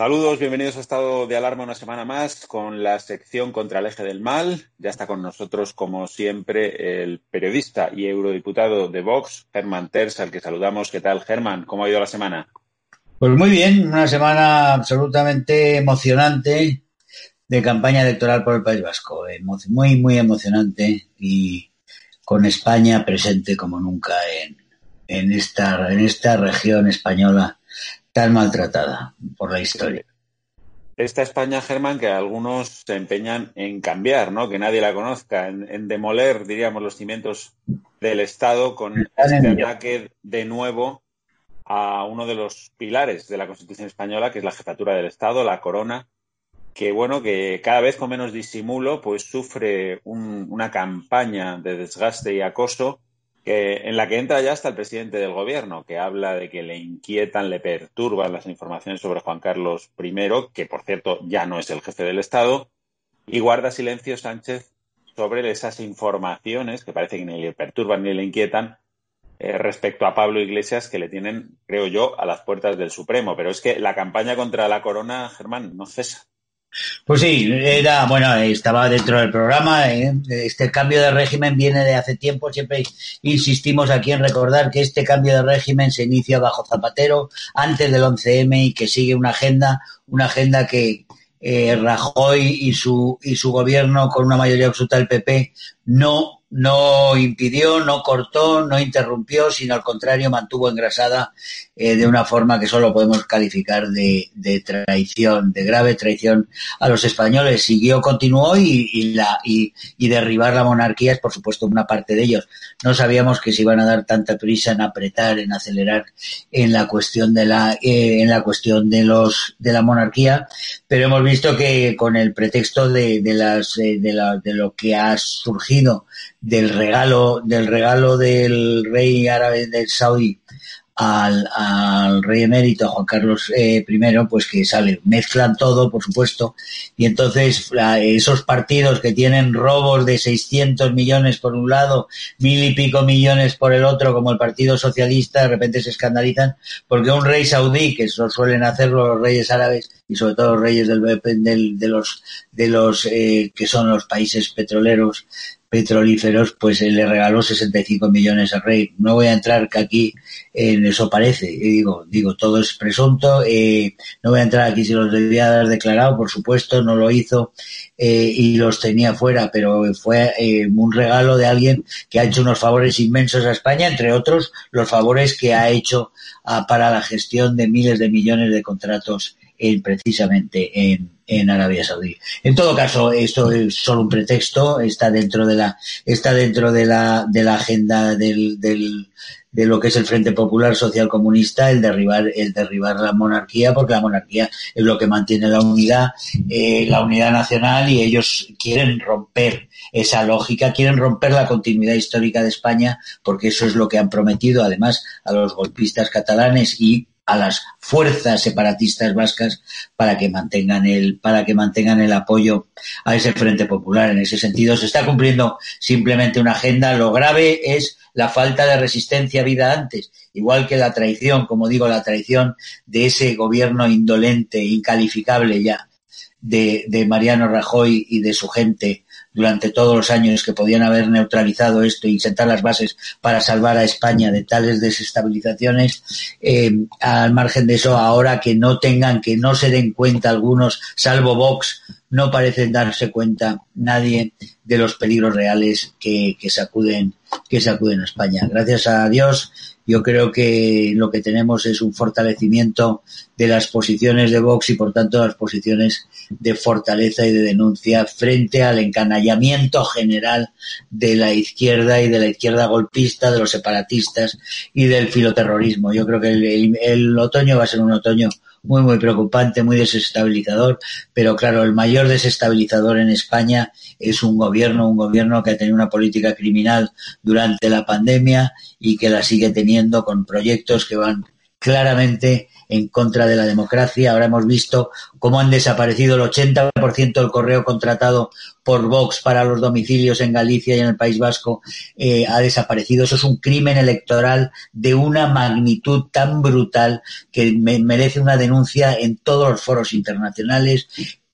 Saludos, bienvenidos a Estado de Alarma una semana más con la sección contra el eje del mal. Ya está con nosotros, como siempre, el periodista y eurodiputado de Vox, Germán Terz, al que saludamos. ¿Qué tal, Germán? ¿Cómo ha ido la semana? Pues muy bien, una semana absolutamente emocionante de campaña electoral por el País Vasco. Muy, muy emocionante y con España presente como nunca en, en, esta, en esta región española tan maltratada por la historia. Esta España, Germán, que algunos se empeñan en cambiar, ¿no? Que nadie la conozca, en, demoler, diríamos, los cimientos del Estado con este ataque de nuevo a uno de los pilares de la Constitución española, que es la jefatura del Estado, la corona, que bueno, que cada vez con menos disimulo, pues sufre una campaña de desgaste y acoso en la que entra ya hasta el presidente del gobierno, que habla de que le inquietan, le perturban las informaciones sobre Juan Carlos I, que por cierto ya no es el jefe del Estado, y guarda silencio Sánchez sobre esas informaciones que parece que ni le perturban ni le inquietan eh, respecto a Pablo Iglesias, que le tienen, creo yo, a las puertas del Supremo. Pero es que la campaña contra la corona, Germán, no cesa. Pues sí, era, bueno, estaba dentro del programa. ¿eh? Este cambio de régimen viene de hace tiempo. Siempre insistimos aquí en recordar que este cambio de régimen se inicia bajo Zapatero, antes del 11M y que sigue una agenda, una agenda que eh, Rajoy y su, y su gobierno con una mayoría absoluta del PP no no impidió, no cortó, no interrumpió, sino al contrario mantuvo engrasada eh, de una forma que solo podemos calificar de, traición, de grave traición a los españoles. Siguió, continuó y, y la, y, y, derribar la monarquía es por supuesto una parte de ellos. No sabíamos que se iban a dar tanta prisa en apretar, en acelerar en la cuestión de la, eh, en la cuestión de los, de la monarquía, pero hemos visto que con el pretexto de, de las, eh, de lo que ha surgido del regalo, del regalo del rey árabe del Saudí al, rey emérito Juan Carlos eh, I, pues que sale, mezclan todo, por supuesto, y entonces esos partidos que tienen robos de 600 millones por un lado, mil y pico millones por el otro, como el Partido Socialista, de repente se escandalizan porque un rey saudí, que eso suelen hacerlo los reyes árabes y sobre todo los reyes del, del de los de los eh, que son los países petroleros petrolíferos, pues le regaló 65 millones al rey. No voy a entrar que aquí en eso parece, digo, digo, todo es presunto, eh, no voy a entrar aquí si los debía haber declarado, por supuesto, no lo hizo eh, y los tenía fuera, pero fue eh, un regalo de alguien que ha hecho unos favores inmensos a España, entre otros los favores que ha hecho ah, para la gestión de miles de millones de contratos en, precisamente en, en Arabia Saudí. En todo caso, esto es solo un pretexto, está dentro de la, está dentro de la, de la agenda del, del, de lo que es el Frente Popular Social Comunista, el derribar, el derribar la monarquía, porque la monarquía es lo que mantiene la unidad, eh, la unidad nacional, y ellos quieren romper esa lógica, quieren romper la continuidad histórica de España, porque eso es lo que han prometido, además, a los golpistas catalanes y a las fuerzas separatistas vascas para que mantengan el para que mantengan el apoyo a ese frente popular en ese sentido. Se está cumpliendo simplemente una agenda. Lo grave es la falta de resistencia vida antes. Igual que la traición como digo la traición de ese gobierno indolente incalificable ya de, de Mariano Rajoy y de su gente durante todos los años que podían haber neutralizado esto y sentar las bases para salvar a España de tales desestabilizaciones, eh, al margen de eso, ahora que no tengan, que no se den cuenta algunos, salvo Vox, no parecen darse cuenta nadie de los peligros reales que, que sacuden que sacuden a España. Gracias a Dios, yo creo que lo que tenemos es un fortalecimiento de las posiciones de Vox y por tanto las posiciones de fortaleza y de denuncia frente al encanallamiento general de la izquierda y de la izquierda golpista, de los separatistas y del filoterrorismo. Yo creo que el otoño va a ser un otoño muy, muy preocupante, muy desestabilizador, pero claro, el mayor desestabilizador en España es un gobierno, un gobierno que ha tenido una política criminal durante la pandemia y que la sigue teniendo con proyectos que van claramente en contra de la democracia. Ahora hemos visto cómo han desaparecido el 80% del correo contratado por Vox para los domicilios en Galicia y en el País Vasco eh, ha desaparecido. Eso es un crimen electoral de una magnitud tan brutal que me merece una denuncia en todos los foros internacionales.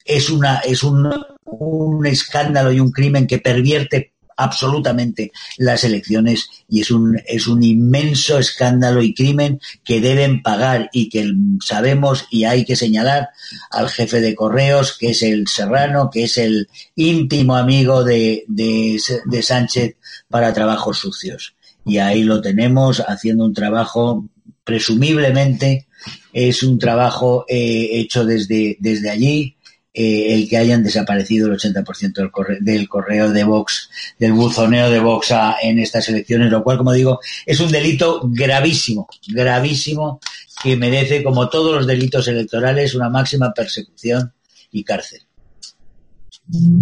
Es una es un, un escándalo y un crimen que pervierte absolutamente las elecciones y es un, es un inmenso escándalo y crimen que deben pagar y que sabemos y hay que señalar al jefe de correos, que es el Serrano, que es el íntimo amigo de, de, de Sánchez para trabajos sucios. Y ahí lo tenemos haciendo un trabajo presumiblemente es un trabajo eh, hecho desde, desde allí, eh, el que hayan desaparecido el 80% del correo, del correo de Vox, del buzoneo de Vox a, en estas elecciones, lo cual, como digo, es un delito gravísimo, gravísimo, que merece, como todos los delitos electorales, una máxima persecución y cárcel.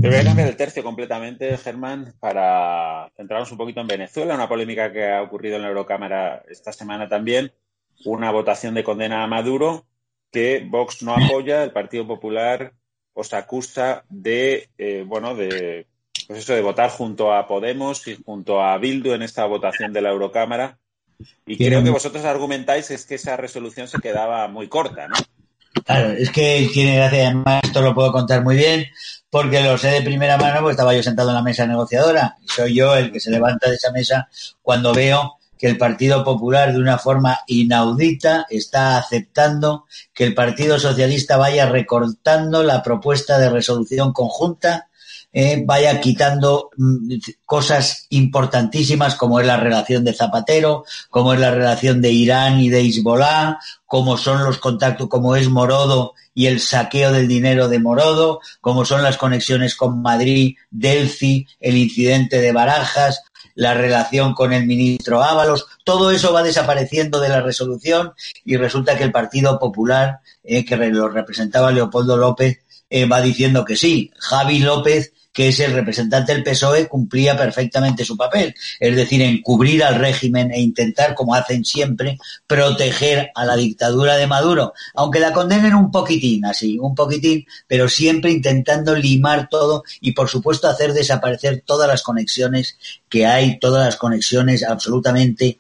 Te voy a cambiar el tercio completamente, Germán, para centrarnos un poquito en Venezuela, una polémica que ha ocurrido en la Eurocámara esta semana también, una votación de condena a Maduro que Vox no apoya, el Partido Popular os acusa de, eh, bueno, de, pues eso, de votar junto a Podemos y junto a Bildu en esta votación de la Eurocámara. Y creo que vosotros argumentáis es que esa resolución se quedaba muy corta, ¿no? Claro, es que tiene gracia, además, esto lo puedo contar muy bien, porque lo sé de primera mano, porque estaba yo sentado en la mesa negociadora, y soy yo el que se levanta de esa mesa cuando veo que el Partido Popular de una forma inaudita está aceptando que el Partido Socialista vaya recortando la propuesta de resolución conjunta, eh, vaya quitando mm, cosas importantísimas como es la relación de Zapatero, como es la relación de Irán y de Hezbollah, como son los contactos, como es Morodo y el saqueo del dinero de Morodo, como son las conexiones con Madrid, Delci, el incidente de Barajas, la relación con el ministro Ábalos, todo eso va desapareciendo de la resolución y resulta que el Partido Popular, eh, que lo representaba Leopoldo López, eh, va diciendo que sí. Javi López que es el representante del PSOE, cumplía perfectamente su papel, es decir, encubrir al régimen e intentar, como hacen siempre, proteger a la dictadura de Maduro, aunque la condenen un poquitín, así, un poquitín, pero siempre intentando limar todo y, por supuesto, hacer desaparecer todas las conexiones que hay, todas las conexiones absolutamente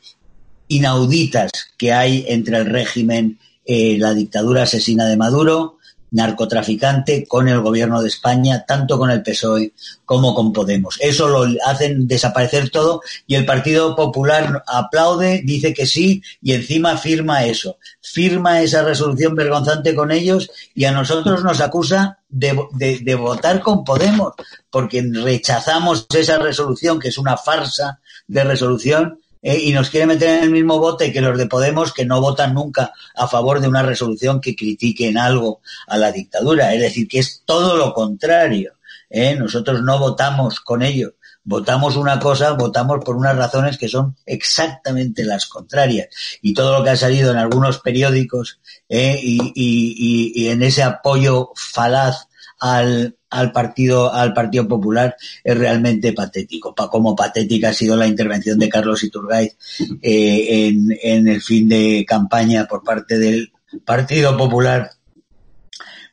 inauditas que hay entre el régimen, eh, la dictadura asesina de Maduro, narcotraficante con el gobierno de España, tanto con el PSOE como con Podemos. Eso lo hacen desaparecer todo y el Partido Popular aplaude, dice que sí y encima firma eso. Firma esa resolución vergonzante con ellos y a nosotros nos acusa de, de, votar con Podemos porque rechazamos esa resolución que es una farsa de resolución eh, y nos quiere meter en el mismo bote que los de Podemos que no votan nunca a favor de una resolución que critique en algo a la dictadura. Es decir, que es todo lo contrario. ¿eh? Nosotros no votamos con ellos. Votamos una cosa, votamos por unas razones que son exactamente las contrarias. Y todo lo que ha salido en algunos periódicos ¿eh? y en ese apoyo falaz al, al partido al Partido Popular es realmente patético. Como patética ha sido la intervención de Carlos Iturgaiz eh, en, en el fin de campaña por parte del Partido Popular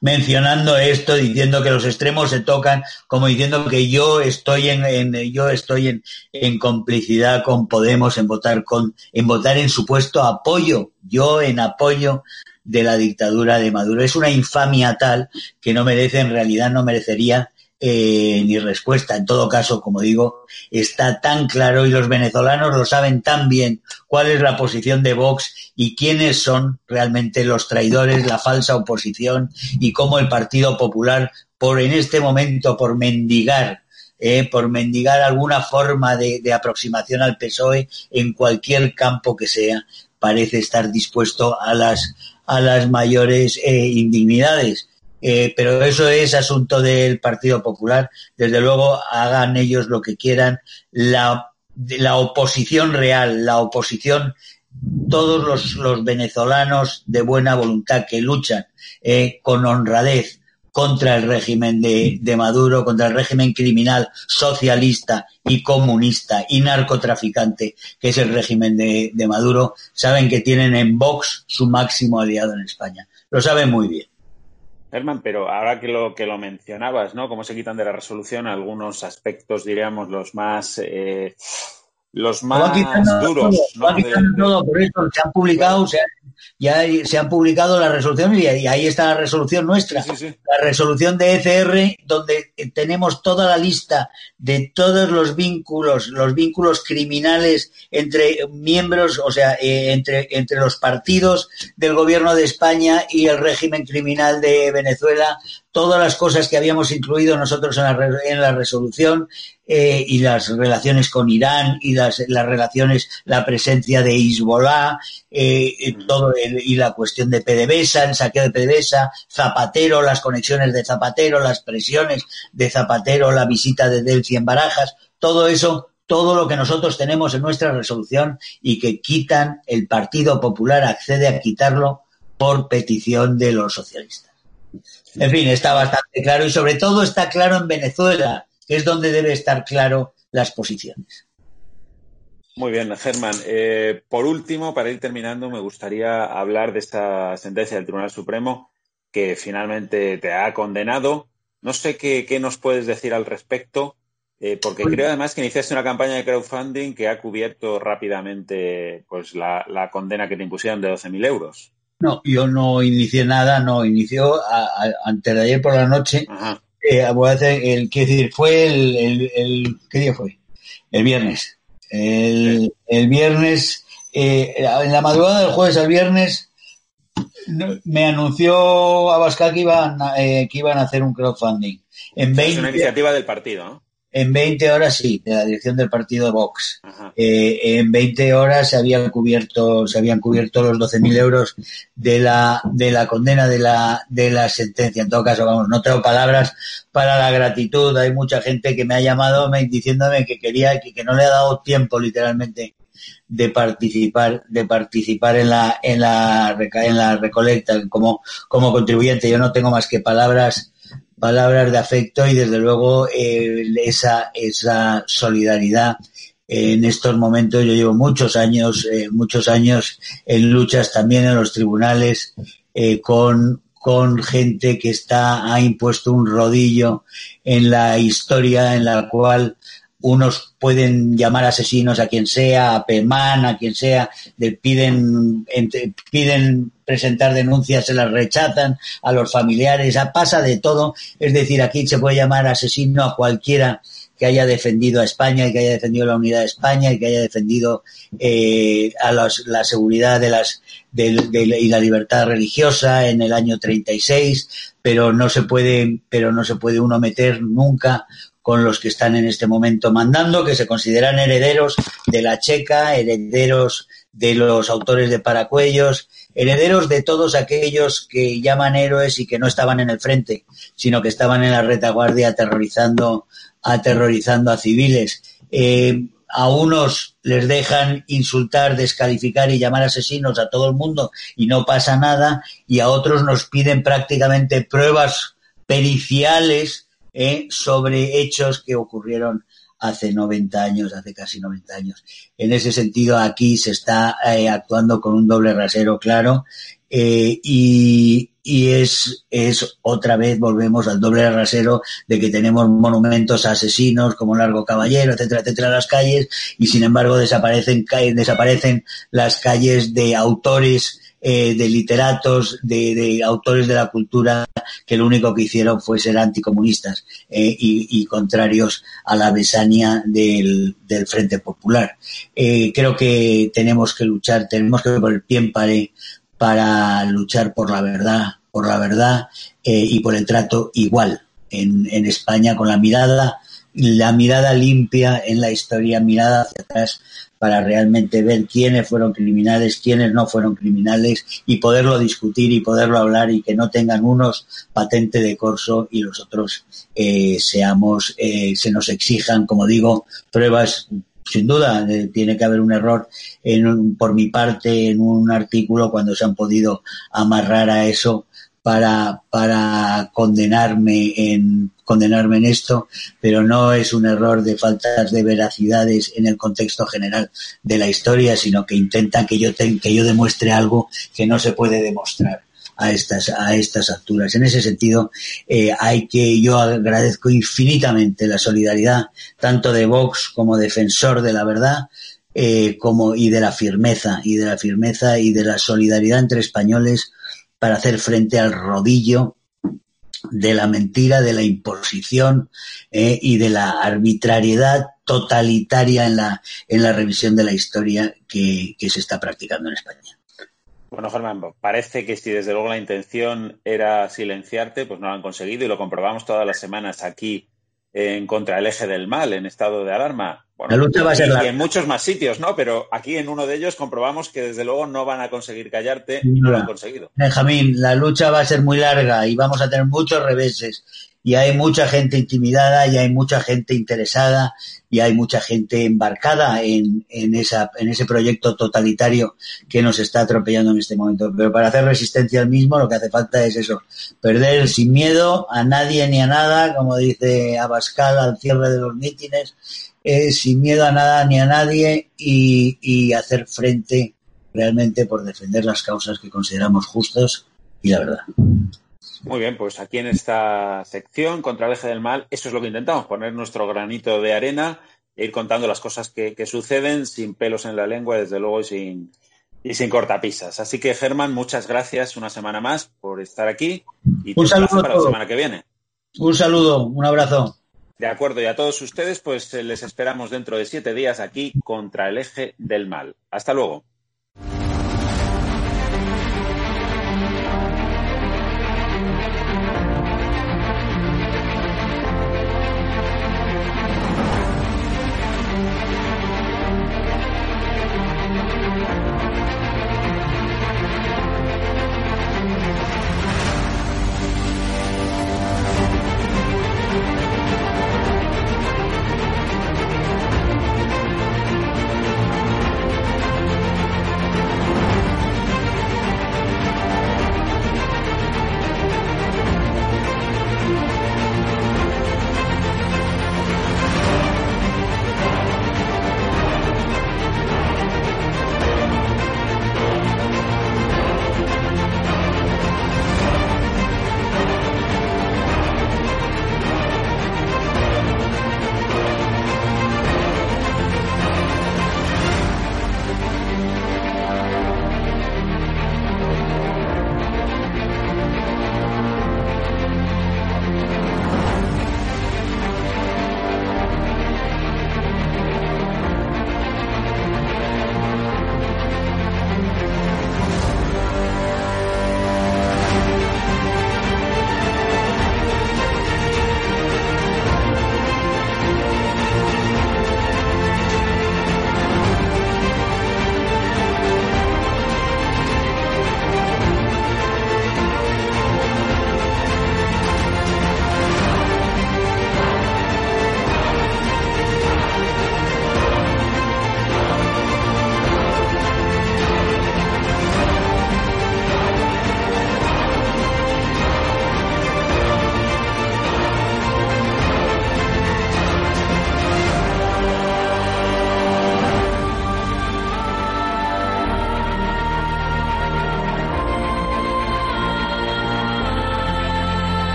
mencionando esto, diciendo que los extremos se tocan, como diciendo que yo estoy en, en yo estoy en, en, complicidad con Podemos en votar con, en votar en supuesto apoyo, yo en apoyo de la dictadura de Maduro. Es una infamia tal que no merece, en realidad no merecería eh, ni respuesta. En todo caso, como digo, está tan claro y los venezolanos lo saben tan bien cuál es la posición de Vox y quiénes son realmente los traidores, la falsa oposición y cómo el Partido Popular, por en este momento, por mendigar eh, por mendigar alguna forma de, de, aproximación al PSOE en cualquier campo que sea, parece estar dispuesto a las a las mayores eh, indignidades. Eh, pero eso es asunto del Partido Popular. Desde luego, hagan ellos lo que quieran. La, oposición real, la oposición, todos los, los venezolanos de buena voluntad que luchan eh, con honradez contra el régimen de, Maduro, contra el régimen criminal, socialista y comunista y narcotraficante, que es el régimen de, de, Maduro, saben que tienen en Vox su máximo aliado en España. Lo saben muy bien. Herman, pero ahora que lo que lo mencionabas, ¿no? Cómo se quitan de la resolución algunos aspectos, diríamos, los más eh, los más duros. Todo, ¿no? de, todo, por eso se han publicado, se han ya se han publicado la resolución y ahí está la resolución nuestra, sí, sí. la resolución de ECR, donde tenemos toda la lista de todos los vínculos, los vínculos criminales entre miembros, o sea, eh, entre, entre los partidos del gobierno de España y el régimen criminal de Venezuela, todas las cosas que habíamos incluido nosotros en la, en la resolución eh, y las relaciones con Irán y las, las relaciones, la presencia de Hezbollah, eh, todo el, y la cuestión de PDVSA, el saqueo de PDVSA, Zapatero, las conexiones de Zapatero, las presiones de Zapatero, la visita de Delphi en Barajas, todo eso todo lo que nosotros tenemos en nuestra resolución y que quitan, el Partido Popular accede a quitarlo por petición de los socialistas. En fin, está bastante claro y sobre todo está claro en Venezuela, que es donde debe estar claro las posiciones. Muy bien, Germán. Eh, por último, para ir terminando, me gustaría hablar de esta sentencia del Tribunal Supremo que finalmente te ha condenado. No sé qué, nos puedes decir al respecto, eh, porque creo además que iniciaste una campaña de crowdfunding que ha cubierto rápidamente pues la, la condena que te impusieron de 12.000 euros. No, yo no inicié nada, no, inició a, a, antes de ayer por la noche. Eh, voy a hacer el, qué decir, fue el, el, el, ¿qué día fue? El viernes. El, el viernes, eh, en la madrugada del jueves al viernes, me anunció Abascal que iban, eh, que iban a hacer un crowdfunding. En 20, es una iniciativa del partido, ¿no? En 20 horas sí, de la dirección del partido Vox. Eh, en 20 horas se habían cubierto, se habían cubierto los 12.000 euros de la, de la condena de la, de la sentencia. En todo caso, vamos, no tengo palabras para la gratitud. Hay mucha gente que me ha llamado me, diciéndome que quería, que, que no le ha dado tiempo literalmente de participar, de participar en la, en la, en la recolecta como, como contribuyente. Yo no tengo más que palabras palabras de afecto y desde luego esa, esa solidaridad en estos momentos. Yo llevo muchos años, eh, muchos años en luchas también en los tribunales eh, con, con gente que está, ha impuesto un rodillo en la historia en la cual unos pueden llamar asesinos a quien sea, a Pemán, a quien sea, de, piden, piden presentar denuncias, se las rechazan a los familiares, pasa de todo, es decir, aquí se puede llamar asesino a cualquiera que haya defendido a España y que haya defendido la unidad de España y que haya defendido eh, a la seguridad de las y la libertad religiosa en el año 36, pero no se puede, pero no se puede uno meter nunca con los que están en este momento mandando, que se consideran herederos de la Checa, herederos de los autores de Paracuellos, herederos de todos aquellos que llaman héroes y que no estaban en el frente, sino que estaban en la retaguardia aterrorizando, aterrorizando a civiles. Eh, a unos les dejan insultar, descalificar y llamar asesinos a todo el mundo y no pasa nada, y a otros nos piden prácticamente pruebas periciales eh, sobre hechos que ocurrieron hace 90 años, hace casi 90 años. En ese sentido, aquí se está eh, actuando con un doble rasero claro eh, y, y es, es otra vez, volvemos al doble rasero de que tenemos monumentos asesinos como Largo Caballero, etcétera, etcétera, las calles y sin embargo desaparecen, desaparecen las calles de autores eh, de literatos, de, autores de la cultura que lo único que hicieron fue ser anticomunistas eh, y, contrarios a la besania del, Frente Popular. Eh, creo que tenemos que luchar, tenemos que por el pie en pared para luchar por la verdad, por la verdad y por el trato igual en, en España con la mirada la mirada limpia en la historia, mirada hacia atrás para realmente ver quiénes fueron criminales, quiénes no fueron criminales y poderlo discutir y poderlo hablar y que no tengan unos patente de corso y los otros eh, seamos, eh, se nos exijan, como digo, pruebas. Sin duda eh, tiene que haber un error en por mi parte en un artículo cuando se han podido amarrar a eso para, para condenarme en condenarme en esto, pero no es un error de faltas de veracidades en el contexto general de la historia, sino que intentan que yo que yo demuestre algo que no se puede demostrar a estas a estas alturas. En ese sentido, eh, hay que yo agradezco infinitamente la solidaridad tanto de Vox como defensor de la verdad. Eh, como y de la firmeza y de la firmeza y de la solidaridad entre españoles para hacer frente al rodillo de la mentira, de la imposición eh, y de la arbitrariedad totalitaria en la, en la revisión de la historia que, que se está practicando en España. Bueno, Germán, parece que si desde luego la intención era silenciarte, pues no lo han conseguido y lo comprobamos todas las semanas aquí en contra del eje del mal, en estado de alarma. La lucha va a ser y, en muchos más sitios, ¿no? Pero aquí en uno de ellos comprobamos que desde luego no van a conseguir callarte y no lo han conseguido. Benjamín, la lucha va a ser muy larga y vamos a tener muchos reveses y hay mucha gente intimidada y hay mucha gente interesada y hay mucha gente embarcada en, en, esa, en ese proyecto totalitario que nos está atropellando en este momento. Pero para hacer resistencia al mismo lo que hace falta es eso, perder sin miedo a nadie ni a nada, como dice Abascal al cierre de los mítines, eh, sin miedo a nada ni a nadie y, y hacer frente realmente por defender las causas que consideramos justas y la verdad. Muy bien, pues aquí en esta sección, contra el eje del mal, eso es lo que intentamos, poner nuestro granito de arena e ir contando las cosas que, suceden sin pelos en la lengua, desde luego, y sin, y sin cortapisas. Así que, Germán, muchas gracias una semana más por estar aquí y un saludo para la semana que viene. Un saludo, un abrazo. De acuerdo, y a todos ustedes, pues les esperamos dentro de siete días aquí contra el eje del mal. Hasta luego.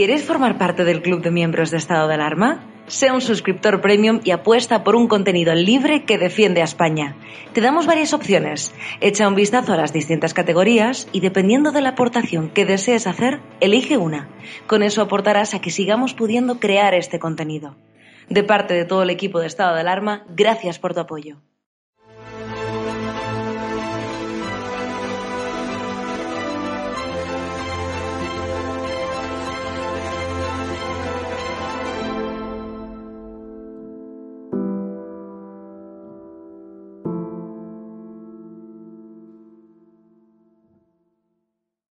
¿Quieres formar parte del club de miembros de estado de alarma? Sea un suscriptor premium y apuesta por un contenido libre que defiende a España. Te damos varias opciones. Echa un vistazo a las distintas categorías y dependiendo de la aportación que desees hacer, elige una. Con eso aportarás a que sigamos pudiendo crear este contenido. De parte de todo el equipo de estado de alarma, gracias por tu apoyo.